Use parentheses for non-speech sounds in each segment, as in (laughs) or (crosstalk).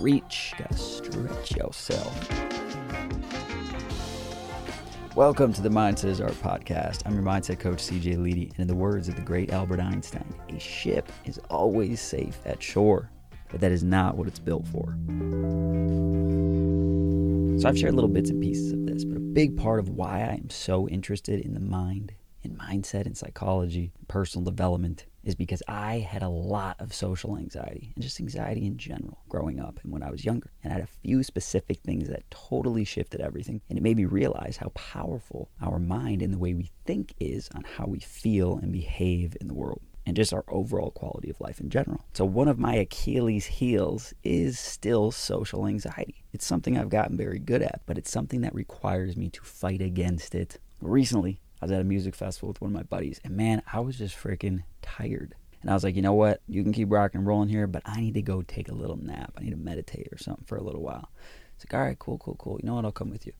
reach, gotta stretch yourself. Welcome to the Mindset Czar podcast. I'm your mindset coach, CJ Ledy, and in the words of the great Albert Einstein, a ship is always safe at shore, but that is not what it's built for. So I've shared little bits and pieces of this, but a big part of why I am so interested in the mind, in mindset and psychology, personal development, is because I had a lot of social anxiety and just anxiety in general growing up and when I was younger. And I had a few specific things that totally shifted everything. And it made me realize how powerful our mind and the way we think is on how we feel and behave in the world. And just our overall quality of life in general. So, one of my Achilles' heels is still social anxiety. It's something I've gotten very good at, but it's something that requires me to fight against it. Recently, I was at a music festival with one of my buddies, and man, I was just freaking tired. And I was like, you know what? You can keep rocking and rolling here, but I need to go take a little nap. I need to meditate or something for a little while. It's like, all right, cool, cool, cool. You know what? I'll come with you.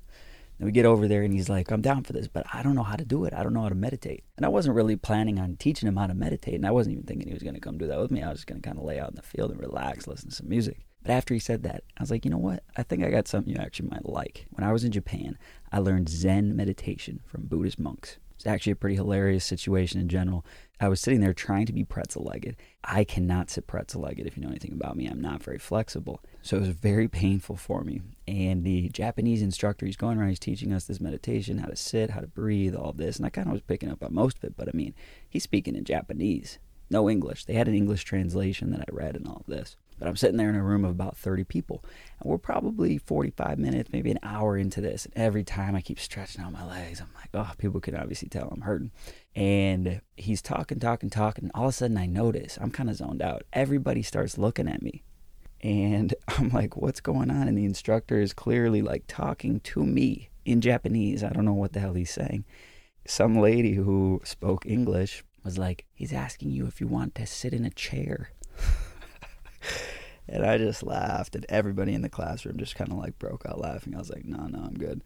Then we get over there and he's like, I'm down for this, but I don't know how to do it. I don't know how to meditate. And I wasn't really planning on teaching him how to meditate. And I wasn't even thinking he was going to come do that with me. I was just going to kind of lay out in the field and relax, listen to some music. But after he said that, I was like, you know what? I think I got something you actually might like. When I was in Japan, I learned Zen meditation from Buddhist monks. It's actually a pretty hilarious situation in general. I was sitting there trying to be pretzel legged. I cannot sit pretzel legged if you know anything about me. I'm not very flexible. So it was very painful for me. And the Japanese instructor, he's going around, he's teaching us this meditation, how to sit, how to breathe, all this. And I kind of was picking up on most of it, but I mean, he's speaking in Japanese, no English. They had an English translation that I read and all this. But I'm sitting there in a room of about 30 people. And we're probably 45 minutes, maybe an hour into this. And every time I keep stretching out my legs, I'm like, oh, people can obviously tell I'm hurting. And he's talking, talking, talking. All of a sudden I notice I'm kind of zoned out. Everybody starts looking at me. And (laughs) I'm like, what's going on? And the instructor is clearly like talking to me in Japanese. I don't know what the hell he's saying. Some lady who spoke English was like, he's asking you if you want to sit in a chair. (laughs) (laughs) and I just laughed, and everybody in the classroom just kind of like broke out laughing. I was like, no, no, I'm good.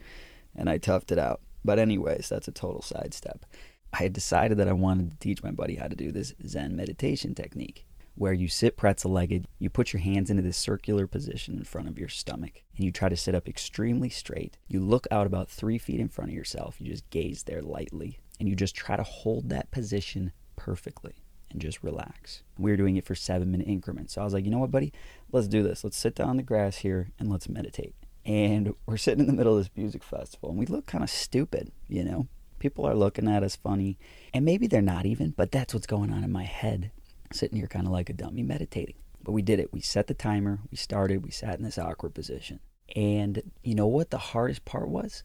And I toughed it out. But, anyways, that's a total sidestep. I had decided that I wanted to teach my buddy how to do this Zen meditation technique where you sit pretzel legged, you put your hands into this circular position in front of your stomach, and you try to sit up extremely straight. You look out about three feet in front of yourself, you just gaze there lightly, and you just try to hold that position perfectly and just relax. We were doing it for seven minute increments. So I was like, you know what, buddy? Let's do this. Let's sit down on the grass here and let's meditate. And (laughs) we're sitting in the middle of this music festival and we look kind of stupid, you know? People are looking at us funny. And maybe they're not even, but that's what's going on in my head. Sitting here kind of like a dummy meditating. But we did it. We set the timer. We started. We sat in this awkward position. And you know what the hardest part was?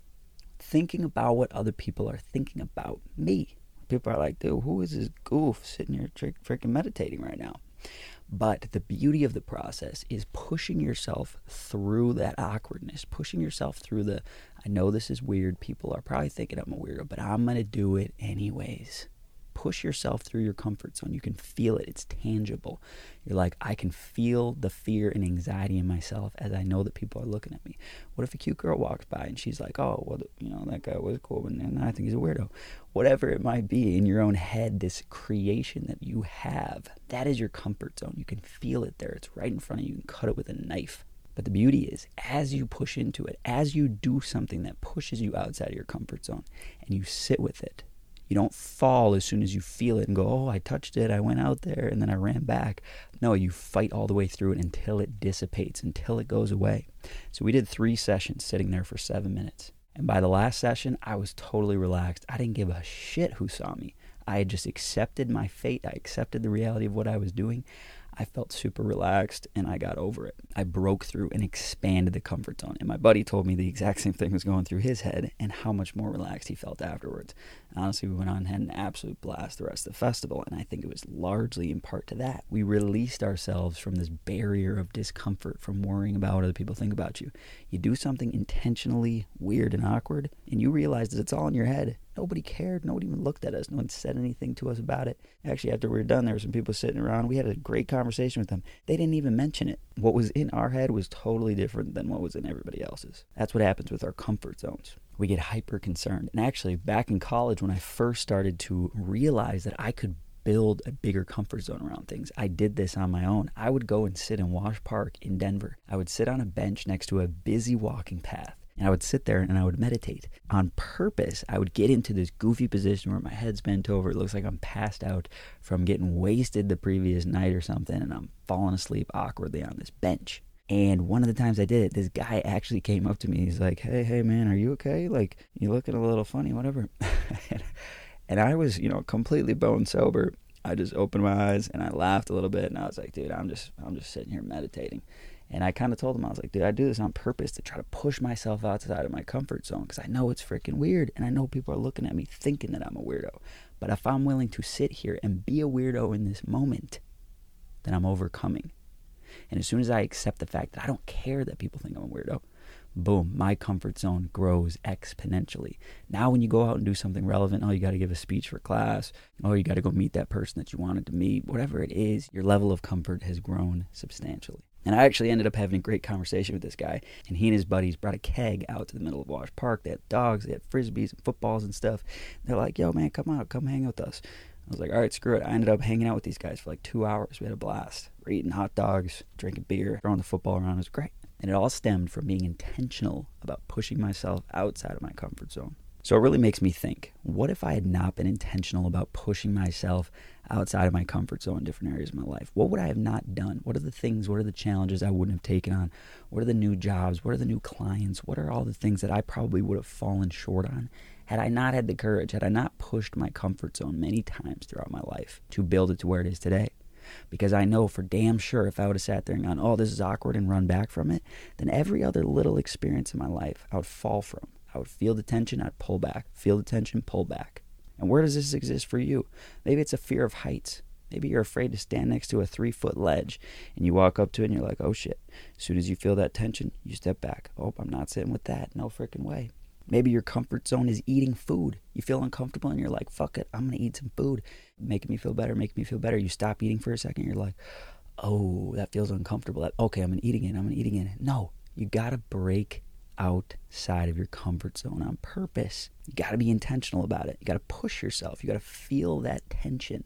Thinking about what other people are thinking about me people are like, dude, who is this goof sitting here freaking meditating right now? But the beauty of the process is pushing yourself through that awkwardness, pushing yourself through the, I know this is weird. People are probably thinking I'm a weirdo, but I'm going to do it anyways push yourself through your comfort zone. You can feel it, it's tangible. You're like, I can feel the fear and anxiety in myself as I know that people are looking at me. What if a cute girl walks by and she's like, oh, well, you know, that guy was cool, and I think he's a weirdo. Whatever it might be in your own head, this creation that you have, that is your comfort zone. You can feel it there. It's right in front of you. You can cut it with a knife. But the beauty is, as you push into it, as you do something that pushes you outside of your comfort zone and you sit with it, you don't fall as soon as you feel it and go, oh, I touched it, I went out there, and then I ran back. No, you fight all the way through it until it dissipates, until it goes away. So we did three sessions sitting there for seven minutes. And by the last session, I was totally relaxed. I didn't give a shit who saw me. I had just accepted my fate. I accepted the reality of what I was doing. I felt super relaxed and I got over it. I broke through and expanded the comfort zone. And my buddy told me the exact same thing was going through his head and how much more relaxed he felt afterwards. honestly, we went on and had an absolute blast the rest of the festival. And I think it was largely in part to that. We released ourselves from this barrier of discomfort from worrying about what other people think about you. You do something intentionally weird and awkward, and you realize that it's all in your head Nobody cared. Nobody even looked at us. No one said anything to us about it. Actually, after we were done, there were some people sitting around. We had a great conversation with them. They didn't even mention it. What was in our head was totally different than what was in everybody else's. That's what happens with our comfort zones. We get hyper concerned. And actually, back in college, when I first started to realize that I could build a bigger comfort zone around things. I did this on my own. I would go and sit in Wash Park in Denver. I would sit on a bench next to a busy walking path. And I would sit there and I would meditate. On purpose, I would get into this goofy position where my head's bent over. It looks like I'm passed out from getting wasted the previous night or something, and I'm falling asleep awkwardly on this bench. And one of the times I did it, this guy actually came up to me. He's like, "Hey, hey, man, are you okay? Like, you looking a little funny, whatever." (laughs) and I was, you know, completely bone sober. I just opened my eyes and I laughed a little bit, and I was like, "Dude, I'm just, I'm just sitting here meditating." And I kind of told him, I was like, dude, I do this on purpose to try to push myself outside of my comfort zone because I know it's freaking weird. And I know people are looking at me thinking that I'm a weirdo. But if I'm willing to sit here and be a weirdo in this moment, then I'm overcoming. And as soon as I accept the fact that I don't care that people think I'm a weirdo, boom, my comfort zone grows exponentially. Now, when you go out and do something relevant, oh, you got to give a speech for class, oh, you got to go meet that person that you wanted to meet, whatever it is, your level of comfort has grown substantially. And I actually ended up having a great conversation with this guy. And he and his buddies brought a keg out to the middle of Wash Park. They had dogs, they had frisbees and footballs and stuff. They're like, yo, man, come out, come hang out with us. I was like, all right, screw it. I ended up hanging out with these guys for like two hours. We had a blast. We're eating hot dogs, drinking beer, throwing the football around. It was great. And it all stemmed from being intentional about pushing myself outside of my comfort zone. So it really makes me think what if I had not been intentional about pushing myself outside of my comfort zone in different areas of my life? What would I have not done? What are the things, what are the challenges I wouldn't have taken on? What are the new jobs? What are the new clients? What are all the things that I probably would have fallen short on had I not had the courage, had I not pushed my comfort zone many times throughout my life to build it to where it is today? Because I know for damn sure if I would have sat there and gone, oh, this is awkward and run back from it, then every other little experience in my life I would fall from. I would feel the tension, I'd pull back. Feel the tension, pull back. And where does this exist for you? Maybe it's a fear of heights. Maybe you're afraid to stand next to a three foot ledge and you walk up to it and you're like, oh shit. As soon as you feel that tension, you step back. Oh, I'm not sitting with that. No freaking way. Maybe your comfort zone is eating food. You feel uncomfortable and you're like, fuck it, I'm to eat some food. Making me feel better, making me feel better. You stop eating for a second, you're like, oh, that feels uncomfortable. Okay, I'm eating it, I'm eating it. No, you got to break outside of your comfort zone on purpose. You got to be intentional about it. You got to push yourself. You got to feel that tension.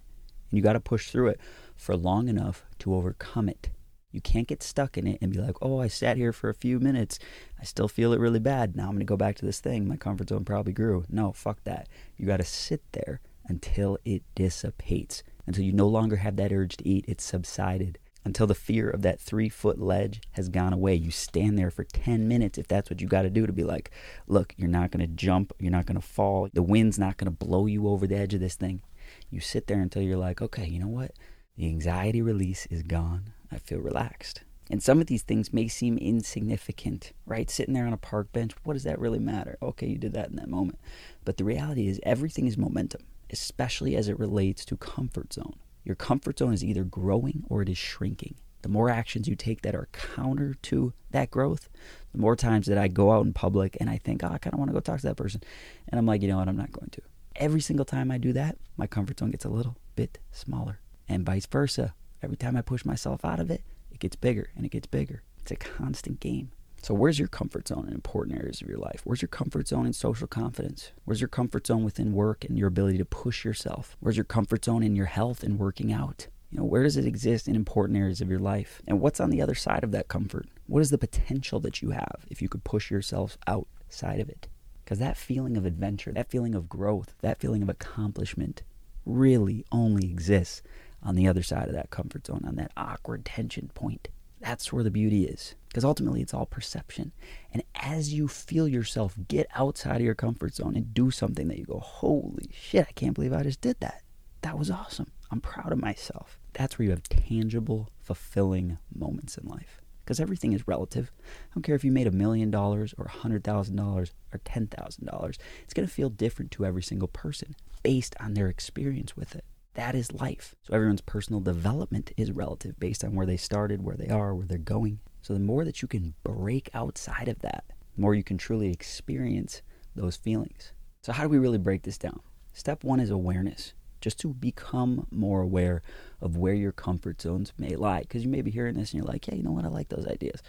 And you got to push through it for long enough to overcome it. You can't get stuck in it and be like, oh, I sat here for a few minutes. I still feel it really bad. Now I'm going to go back to this thing. My comfort zone probably grew. No, fuck that. You got to sit there until it dissipates, until you no longer have that urge to eat. It's subsided until the fear of that three foot ledge has gone away. You stand there for 10 minutes if that's what you got to do to be like, look, you're not going to jump, you're not going to fall, the wind's not going to blow you over the edge of this thing. You sit there until you're like, okay, you know what? The anxiety release is gone. I feel relaxed. And some of these things may seem insignificant, right? Sitting there on a park bench, what does that really matter? Okay, you did that in that moment. But the reality is, everything is momentum, especially as it relates to comfort zone. Your comfort zone is either growing or it is shrinking. The more actions you take that are counter to that growth, the more times that I go out in public and I think, oh, I kind of want to go talk to that person. And I'm like, you know what? I'm not going to. Every single time I do that, my comfort zone gets a little bit smaller. And vice versa. Every time I push myself out of it, it gets bigger and it gets bigger. It's a constant game. So, where's your comfort zone in important areas of your life? Where's your comfort zone in social confidence? Where's your comfort zone within work and your ability to push yourself? Where's your comfort zone in your health and working out? You know, where does it exist in important areas of your life? And what's on the other side of that comfort? What is the potential that you have if you could push yourself outside of it? Because that feeling of adventure, that feeling of growth, that feeling of accomplishment really only exists on the other side of that comfort zone, on that awkward tension point. That's where the beauty is. Because ultimately, it's all perception. And as you feel yourself get outside of your comfort zone and do something that you go, holy shit, I can't believe I just did that. That was awesome. I'm proud of myself. That's where you have tangible, fulfilling moments in life. Because everything is relative. I don't care if you made a million dollars or a hundred thousand dollars or ten thousand dollars. It's going to feel different to every single person based on their experience with it. That is life. So everyone's personal development is relative based on where they started, where they are, where they're going. So the more that you can break outside of that, the more you can truly experience those feelings. So, how do we really break this down? Step one is awareness, just to become more aware of where your comfort zones may lie. Because you may be hearing this and you're like, yeah, you know what? I like those ideas.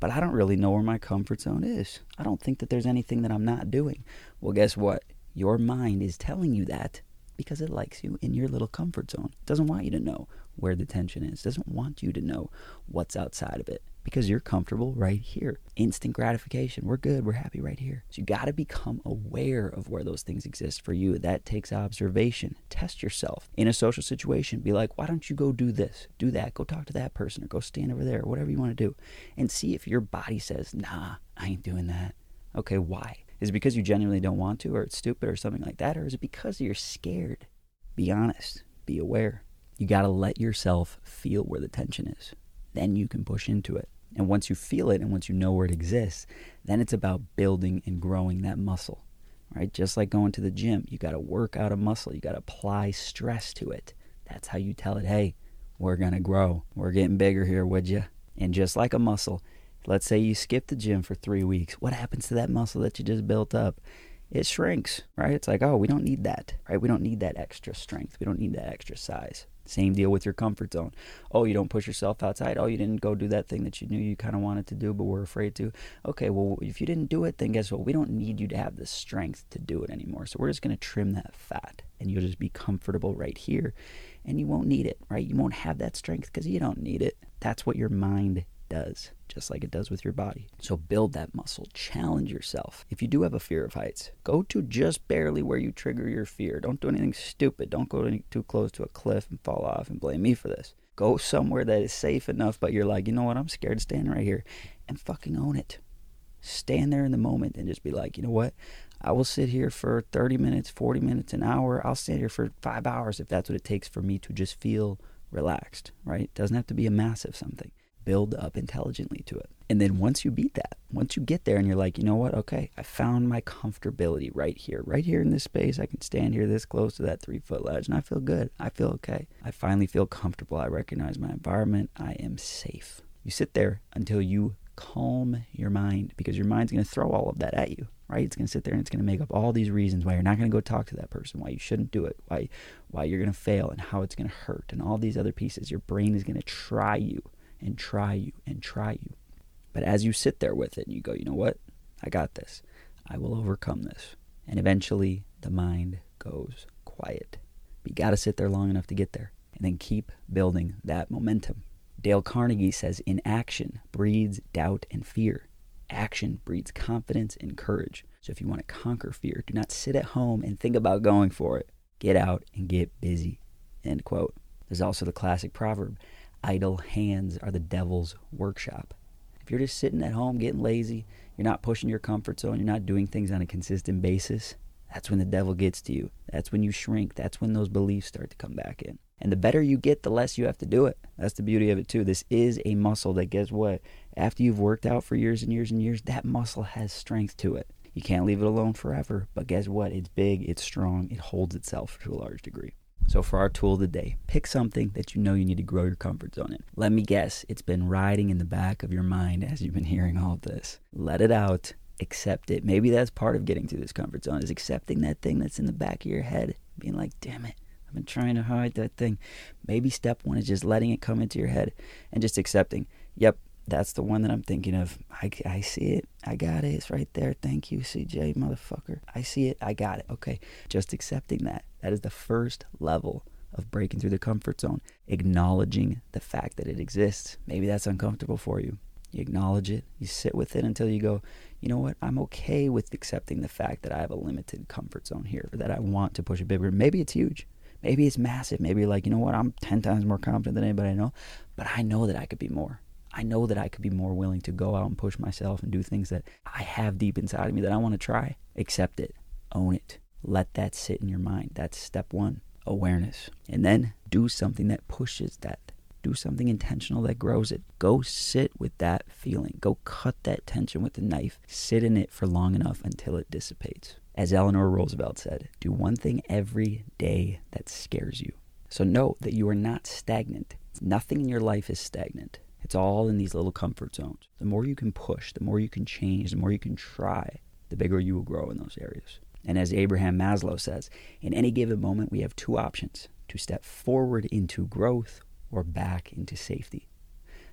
But I don't really know where my comfort zone is. I don't think that there's anything that I'm not doing. Well, guess what? Your mind is telling you that because it likes you in your little comfort zone. It doesn't want you to know where the tension is. It doesn't want you to know what's outside of it because you're comfortable right here. Instant gratification. We're good. We're happy right here. So you got to become aware of where those things exist for you. That takes observation. Test yourself in a social situation. Be like, why don't you go do this, do that, go talk to that person, or go stand over there, whatever you want to do, and see if your body says, nah, I ain't doing that. Okay, why? Is it because you genuinely don't want to, or it's stupid, or something like that, or is it because you're scared? Be honest. Be aware. You got to let yourself feel where the tension is. Then you can push into it. And once you feel it and once you know where it exists, then it's about building and growing that muscle, right? Just like going to the gym, you got to work out a muscle, you got to apply stress to it. That's how you tell it, hey, we're going to grow. We're getting bigger here, would you? And just like a muscle, let's say you skip the gym for three weeks. What happens to that muscle that you just built up? It shrinks, right? It's like, oh, we don't need that, right? We don't need that extra strength. We don't need that extra size. Same deal with your comfort zone. Oh, you don't push yourself outside. Oh, you didn't go do that thing that you knew you kind of wanted to do but were afraid to. Okay, well, if you didn't do it, then guess what? We don't need you to have the strength to do it anymore. So we're just going to trim that fat and you'll just be comfortable right here and you won't need it, right? You won't have that strength because you don't need it. That's what your mind does, just like it does with your body. So build that muscle, challenge yourself. If you do have a fear of heights, go to just barely where you trigger your fear. Don't do anything stupid. Don't go too close to a cliff and fall off and blame me for this. Go somewhere that is safe enough, but you're like, you know what, I'm scared to stand right here and fucking own it. Stand there in the moment and just be like, you know what? I will sit here for 30 minutes, 40 minutes, an hour. I'll stand here for five hours if that's what it takes for me to just feel relaxed, right? It doesn't have to be a massive something build up intelligently to it. And then once you beat that, once you get there and you're like, you know what? Okay, I found my comfortability right here, right here in this space. I can stand here this close to that three foot ledge and I feel good. I feel okay. I finally feel comfortable. I recognize my environment. I am safe. You sit there until you calm your mind because your mind's going to throw all of that at you right it's going to sit there and it's going to make up all these reasons why you're not going to go talk to that person why you shouldn't do it why why you're going to fail and how it's going to hurt and all these other pieces your brain is going to try you and try you and try you. But as you sit there with it, and you go, you know what? I got this. I will overcome this. And eventually the mind goes quiet. But you got to sit there long enough to get there and then keep building that momentum. Dale Carnegie says, inaction breeds doubt and fear. Action breeds confidence and courage. So if you want to conquer fear, do not sit at home and think about going for it. Get out and get busy. End quote. There's also the classic proverb idle hands are the devil's workshop. If you're just sitting at home getting lazy, you're not pushing your comfort zone, you're not doing things on a consistent basis, that's when the devil gets to you. That's when you shrink. That's when those beliefs start to come back in. And the better you get, the less you have to do it. That's the beauty of it, too. This is a muscle that, guess what? After you've worked out for years and years and years, that muscle has strength to it. You can't leave it alone forever, but guess what? It's big, it's strong, it holds itself to a large degree. So, for our tool of the day, pick something that you know you need to grow your comfort zone in. Let me guess, it's been riding in the back of your mind as you've been hearing all this. Let it out, accept it. Maybe that's part of getting through this comfort zone is accepting that thing that's in the back of your head, being like, damn it, I've been trying to hide that thing. Maybe step one is just letting it come into your head and just accepting, yep, that's the one that I'm thinking of. I, I see it. I got it. It's right there. Thank you, CJ, motherfucker. I see it. I got it. Okay. Just accepting that. That is the first level of breaking through the comfort zone, acknowledging the fact that it exists. Maybe that's uncomfortable for you. You acknowledge it, you sit with it until you go, you know what, I'm okay with accepting the fact that I have a limited comfort zone here, or that I want to push it bigger. Maybe it's huge. Maybe it's massive. Maybe like, you know what, I'm 10 times more confident than anybody I know, but I know that I could be more. I know that I could be more willing to go out and push myself and do things that I have deep inside of me that I want to try. Accept it, own it, let that sit in your mind. That's step one awareness. And then do something that pushes that. Do something intentional that grows it. Go sit with that feeling. Go cut that tension with a knife. Sit in it for long enough until it dissipates. As Eleanor Roosevelt said, do one thing every day that scares you. So know that you are not stagnant. Nothing in your life is stagnant. It's all in these little comfort zones. The more you can push, the more you can change, the more you can try, the bigger you will grow in those areas. And as Abraham Maslow says, in any given moment, we have two options to step forward into growth or back into safety.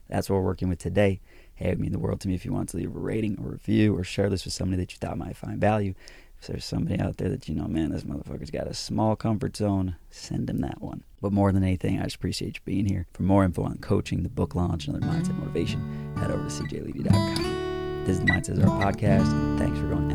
That's what we're working with today. Hey, it would mean the world to me if you want to leave a rating or review or share this with somebody that you thought might find value. If there's somebody out there that you know, man, this motherfucker's got a small comfort zone, send him that one. But more than anything, I just appreciate you being here. For more info on coaching, the book launch, and other mindset motivation, head over to cjledy.com. This is the Mindset Czar podcast. Thanks for going